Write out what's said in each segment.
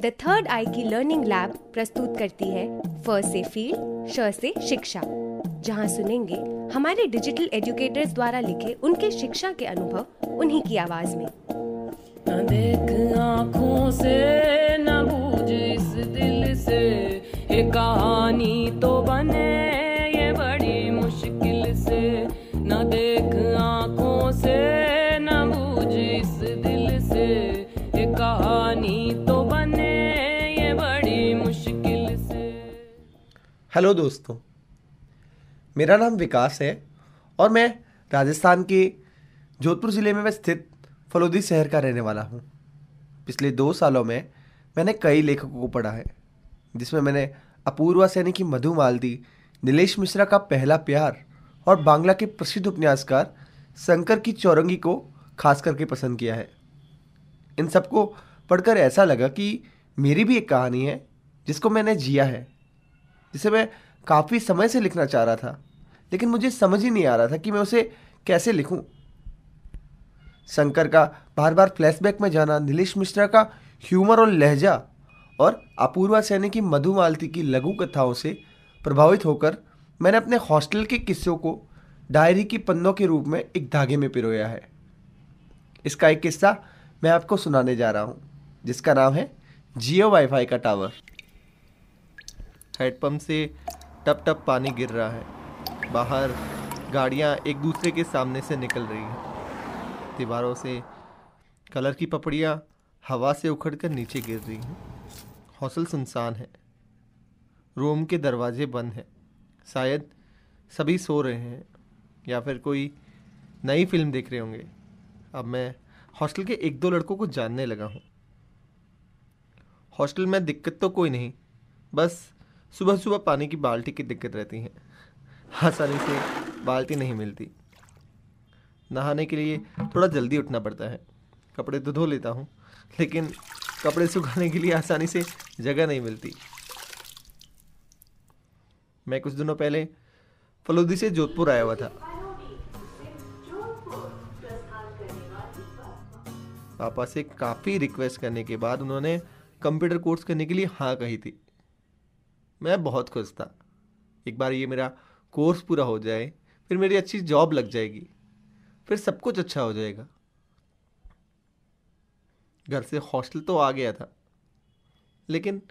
The third आई की learning lab प्रस्तुत करती है फ से फ़ील्ड श से शिक्षा। जहाँ सुनेंगे हमारे डिजिटल एजुकेटर्स द्वारा लिखे उनके शिक्षा के अनुभव उन्हीं की आवाज़ में। देख से, न बूझ इस दिल से। कहानी तो बने हेलो दोस्तों, मेरा नाम विकास है और मैं राजस्थान के जोधपुर ज़िले में स्थित फलोदी शहर का रहने वाला हूँ। पिछले दो सालों में मैंने कई लेखकों को पढ़ा है, जिसमें मैंने अपूर्वा सैनी की मधु मालती नीलेश मिश्रा का पहला प्यार और बांग्ला के प्रसिद्ध उपन्यासकार शंकर की चौरंगी को खास करके पसंद किया है। इन सबको पढ़कर ऐसा लगा कि मेरी भी एक कहानी है जिसको मैंने जिया है। जिसे मैं काफ़ी समय से लिखना चाह रहा था, लेकिन मुझे समझ ही नहीं आ रहा था कि मैं उसे कैसे लिखूं। शंकर का बार बार फ्लैशबैक में जाना, नीलेश मिश्रा का ह्यूमर और लहजा और अपूर्वा सैनी की मधुमालती की लघु कथाओं से प्रभावित होकर मैंने अपने हॉस्टल के किस्सों को डायरी की पन्नों के रूप में एक धागे में पिरोया है। इसका एक किस्सा मैं आपको सुनाने जा रहा हूँ, जिसका नाम है जियो वाईफाई का टावर। हेडपम्प से टप टप पानी गिर रहा है। बाहर गाड़ियाँ एक दूसरे के सामने से निकल रही हैं। दीवारों से कलर की पपड़ियाँ हवा से उखड़ कर नीचे गिर रही हैं। हौसल सुनसान है। रूम के दरवाजे बंद हैं। शायद सभी सो रहे हैं या फिर कोई नई फ़िल्म देख रहे होंगे। अब मैं हॉस्टल के एक दो लड़कों को जानने लगा हूँ। हॉस्टल में दिक्कत तो कोई नहीं। बस सुबह सुबह पानी की बाल्टी की दिक्कत रहती है। आसानी से बाल्टी नहीं मिलती। नहाने के लिए थोड़ा जल्दी उठना पड़ता है। कपड़े तो धो लेता हूँ, लेकिन कपड़े सुखाने के लिए आसानी से जगह नहीं मिलती। मैं कुछ दिनों पहले फलोदी से जोधपुर आया हुआ था। पापा से काफ़ी रिक्वेस्ट करने के बाद उन्होंने कंप्यूटर कोर्स करने के लिए हाँ कही थी। मैं बहुत खुश था। एक बार ये मेरा कोर्स पूरा हो जाए, फिर मेरी अच्छी जॉब लग जाएगी, फिर सब कुछ अच्छा हो जाएगा। घर से हॉस्टल तो आ गया था, लेकिन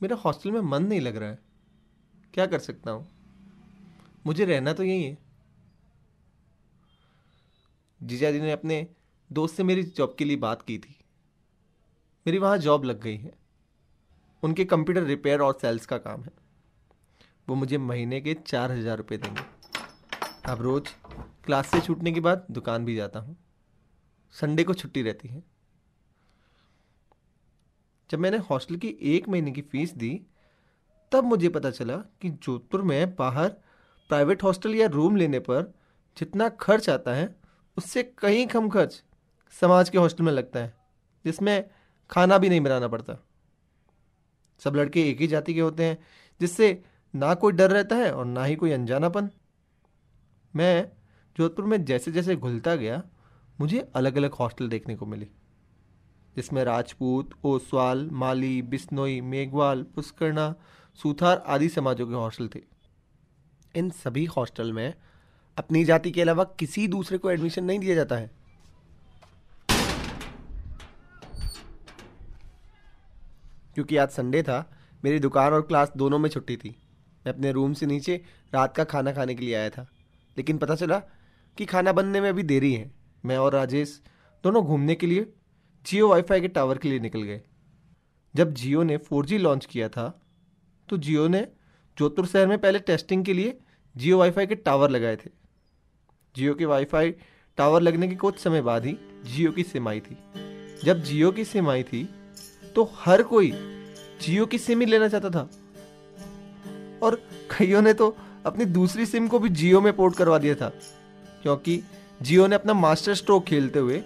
मेरा हॉस्टल में मन नहीं लग रहा है। क्या कर सकता हूँ? मुझे रहना तो यही है। जीजा जी ने अपने दोस्त से मेरी जॉब के लिए बात की थी। मेरी वहाँ जॉब लग गई है। उनके कंप्यूटर रिपेयर और सेल्स का काम है। वो मुझे महीने के चार हज़ार रुपये देंगे। अब रोज़ क्लास से छूटने के बाद दुकान भी जाता हूँ। संडे को छुट्टी रहती है। जब मैंने हॉस्टल की एक महीने की फ़ीस दी, तब मुझे पता चला कि जोधपुर में बाहर प्राइवेट हॉस्टल या रूम लेने पर जितना खर्च आता है, उससे कहीं कम खर्च समाज के हॉस्टल में लगता है, जिसमें खाना भी नहीं बनाना पड़ता। सब लड़के एक ही जाति के होते हैं, जिससे ना कोई डर रहता है और ना ही कोई अनजानापन। मैं जोधपुर में जैसे जैसे घुलता गया, मुझे अलग अलग हॉस्टल देखने को मिली, जिसमें राजपूत, ओसवाल, माली बिस्नोई मेघवाल, पुष्करना, सूथार आदि समाजों के हॉस्टल थे। इन सभी हॉस्टल में अपनी जाति के अलावा किसी दूसरे को एडमिशन नहीं दिया जाता है। क्योंकि आज संडे था, मेरी दुकान और क्लास दोनों में छुट्टी थी। मैं अपने रूम से नीचे रात का खाना खाने के लिए आया था। लेकिन पता चला कि खाना बनने में अभी देरी है। मैं और राजेश दोनों घूमने के लिए जियो वाईफाई के टावर के लिए निकल गए। जब जियो ने फोर लॉन्च किया था तो जियो ने जोधपुर शहर में पहले टेस्टिंग के लिए जियो वाईफाई के टावर लगाए थे। जियो के वाईफाई टावर लगने के कुछ समय बाद ही जियो की सिम आई थी। जब जियो की सिम आई थी तो हर कोई जियो की सिम ही लेना चाहता था। और कईयों ने तो अपनी दूसरी सिम को भी जियो में पोर्ट करवा दिया था, क्योंकि जियो ने अपना मास्टर स्ट्रोक खेलते हुए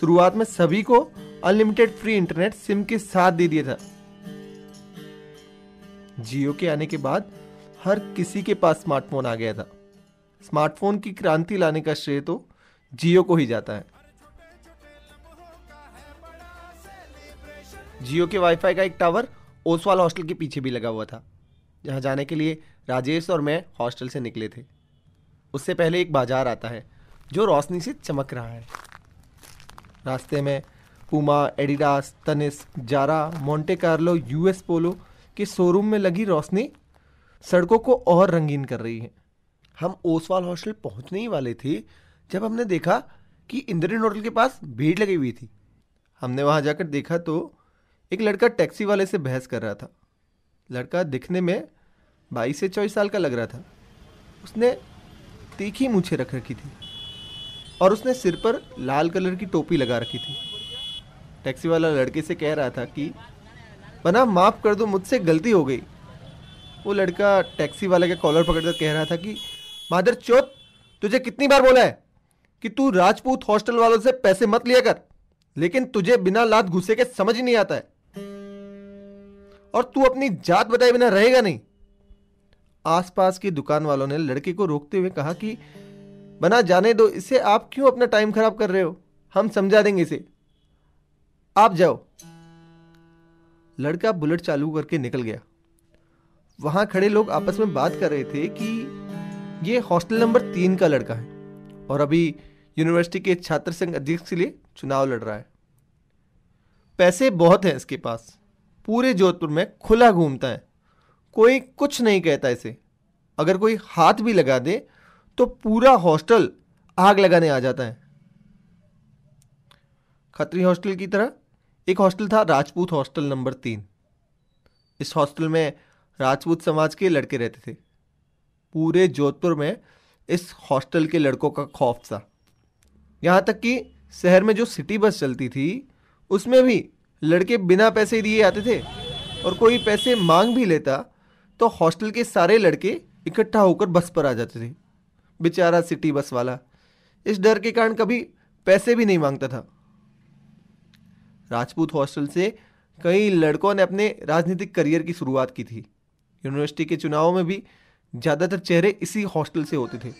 शुरुआत में सभी को अनलिमिटेड फ्री इंटरनेट सिम के साथ दे दिया था। जियो के आने के बाद हर किसी के पास स्मार्टफ़ोन आ गया था। स्मार्टफ़ोन की क्रांति लाने का श्रेय तो जियो को ही जाता है। जियो के वाईफाई का एक टावर ओसवाल हॉस्टल के पीछे भी लगा हुआ था, जहाँ जाने के लिए राजेश और मैं हॉस्टल से निकले थे। उससे पहले एक बाज़ार आता है, जो रोशनी से चमक रहा है। रास्ते में Puma Adidas Tanishq Zara Monte Carlo US Polo के शोरूम में लगी रोशनी सड़कों को और रंगीन कर रही है। हम ओसवाल हॉस्टल पहुँचने ही वाले थे, जब हमने देखा कि इंद्रियन होटल के पास भीड़ लगी हुई थी। हमने वहाँ जाकर देखा तो एक लड़का टैक्सी वाले से बहस कर रहा था। लड़का दिखने में बाईस से चौबीस साल का लग रहा था। उसने तीखी मूछे रख रखी थी और उसने सिर पर लाल कलर की टोपी लगा रखी थी। टैक्सी वाला लड़के से कह रहा था कि, बना, माफ़ कर दो, मुझसे गलती हो गई। वो लड़का टैक्सी वाले का कॉलर पकड़कर कह रहा था कि, मादर चौथ तुझे कितनी बार बोला है कि तू राजपूत हॉस्टल वालों से पैसे मत लिया कर, लेकिन तुझे बिना लात घुसे के समझ ही नहीं आता है। और तू अपनी जात बताए बिना रहेगा नहीं। आसपास की दुकान वालों ने लड़के को रोकते हुए कहा कि, बना जाने दो, इसे आप क्यों अपना टाइम खराब कर रहे हो? हम समझा देंगे इसे। आप जाओ। लड़का बुलेट चालू करके निकल गया। वहाँ खड़े लोग आपस में बात कर रहे थे कि, ये हॉस्टल नंबर तीन का लड़का है और अभी यूनिवर्सिटी के छात्र संघ अध्यक्ष के लिए चुनाव लड़ रहा है। पैसे बहुत हैं इसके पास। पूरे जोधपुर में खुला घूमता है। कोई कुछ नहीं कहता इसे। अगर कोई हाथ भी लगा दे तो पूरा हॉस्टल आग लगाने आ जाता है। खत्री हॉस्टल की तरह, एक हॉस्टल था राजपूत हॉस्टल नंबर तीन। इस हॉस्टल में राजपूत समाज के लड़के रहते थे। पूरे जोधपुर में इस हॉस्टल के लड़कों का खौफ था। यहाँ तक कि शहर में जो सिटी बस चलती थी, उसमें भी लड़के बिना पैसे दिए आते थे और कोई पैसे मांग भी लेता तो हॉस्टल के सारे लड़के इकट्ठा होकर बस पर आ जाते थे। बेचारा सिटी बस वाला इस डर के कारण कभी पैसे भी नहीं माँगता था। राजपूत हॉस्टल से कई लड़कों ने अपने राजनीतिक करियर की शुरुआत की थी। यूनिवर्सिटी के चुनावों में भी ज़्यादातर चेहरे इसी हॉस्टल से होते थे।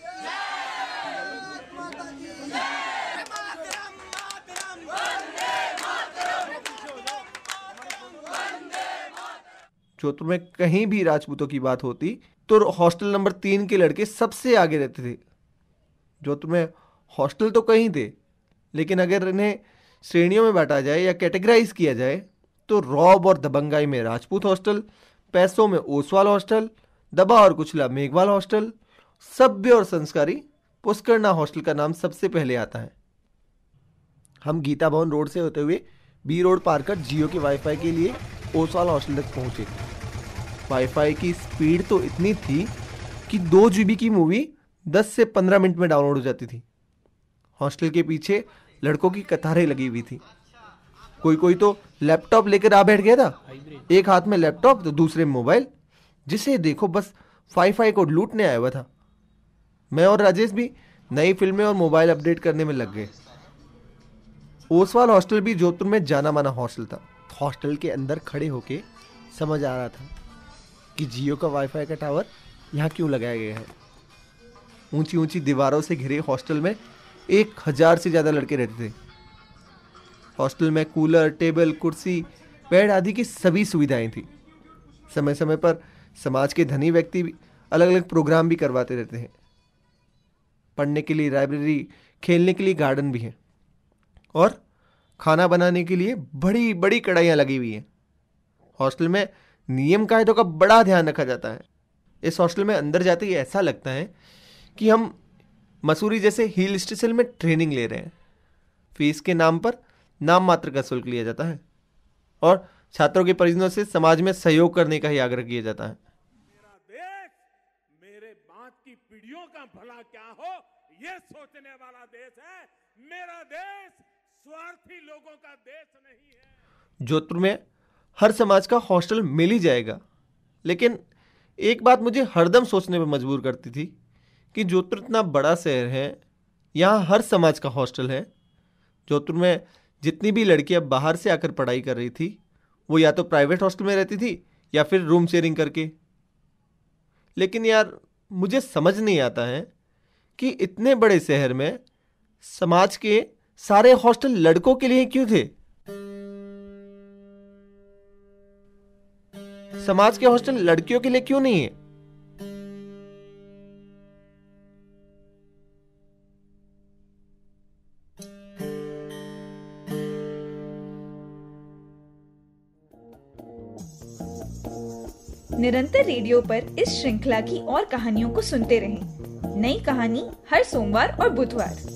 जोधपुर में कहीं भी राजपूतों की बात होती तो हॉस्टल नंबर तीन के लड़के सबसे आगे रहते थे। जोधपुर में हॉस्टल तो कहीं थे, लेकिन अगर इन्हें श्रेणियों में बांटा जाए या कैटेगराइज किया जाए तो रॉब और दबंगाई में राजपूत हॉस्टल, पैसों में ओसवाल हॉस्टल, दबा और कुचला मेघवाल हॉस्टल, सभ्य और संस्कारी पुष्करना हॉस्टल का नाम सबसे पहले आता है। हम गीता भवन रोड से होते हुए बी रोड पार कर जियो के वाईफाई के लिए ओसवाल हॉस्टल तक पहुँचे। वाईफाई की स्पीड तो इतनी थी कि दो जीबी की मूवी दस से पंद्रह मिनट में डाउनलोड हो जाती थी। हॉस्टल के पीछे लड़कों की कतारें लगी हुई थी। कोई कोई तो लैपटॉप लेकर आ बैठ गया था। एक हाथ में लैपटॉप तो दूसरे में मोबाइल जिसे देखो बस फाई फाई को लूटने आया हुआ था। मैं और राजेश भी नई फ़िल्में और मोबाइल अपडेट करने में लग गए। ओसवाल हॉस्टल भी जोधपुर में जाना माना हॉस्टल था। हॉस्टल के अंदर खड़े होके समझ आ रहा था कि जियो का वाईफाई का टावर यहाँ क्यों लगाया गया है। ऊँची ऊँची दीवारों से घिरे हॉस्टल में एक हज़ार से ज़्यादा लड़के रहते थे। हॉस्टल में कूलर, टेबल, कुर्सी, बेड आदि की सभी सुविधाएँ थी। समय समय पर समाज के धनी व्यक्ति भी अलग अलग प्रोग्राम भी करवाते रहते हैं। पढ़ने के लिए लाइब्रेरी खेलने के लिए गार्डन भी है। और खाना बनाने के लिए बड़ी बड़ी कढ़ाइयाँ लगी हुई हैं। हॉस्टल में नियम कायदों का बड़ा ध्यान रखा जाता है। इस हॉस्टल में अंदर जाते ही ऐसा लगता है कि हम मसूरी जैसे हिल स्टेशन में ट्रेनिंग ले रहे हैं। फ़ीस के नाम पर नाम मात्र का शुल्क लिया जाता है और छात्रों के परिजनों से समाज में सहयोग करने का ही आग्रह किया जाता है। मेरा देश, मेरे बाद की पीढ़ियों का भला क्या हो, ये सोचने वाला देश है। मेरा देश स्वार्थी लोगों का देश नहीं है। जोधपुर में हर समाज का हॉस्टल मिल ही जाएगा। लेकिन एक बात मुझे हरदम सोचने पर मजबूर करती थी कि जोधपुर इतना बड़ा शहर है, यहाँ हर समाज का हॉस्टल है। जोधपुर में जितनी भी लड़कियाँ बाहर से आकर पढ़ाई कर रही थी, वो या तो प्राइवेट हॉस्टल में रहती थी या फिर रूम शेयरिंग करके। लेकिन यार, मुझे समझ नहीं आता है कि इतने बड़े शहर में समाज के सारे हॉस्टल लड़कों के लिए क्यों थे? समाज के हॉस्टल लड़कियों के लिए क्यों नहीं है? निरंतर रेडियो पर इस श्रृंखला की और कहानियों को सुनते रहें। नई कहानी हर सोमवार और बुधवार।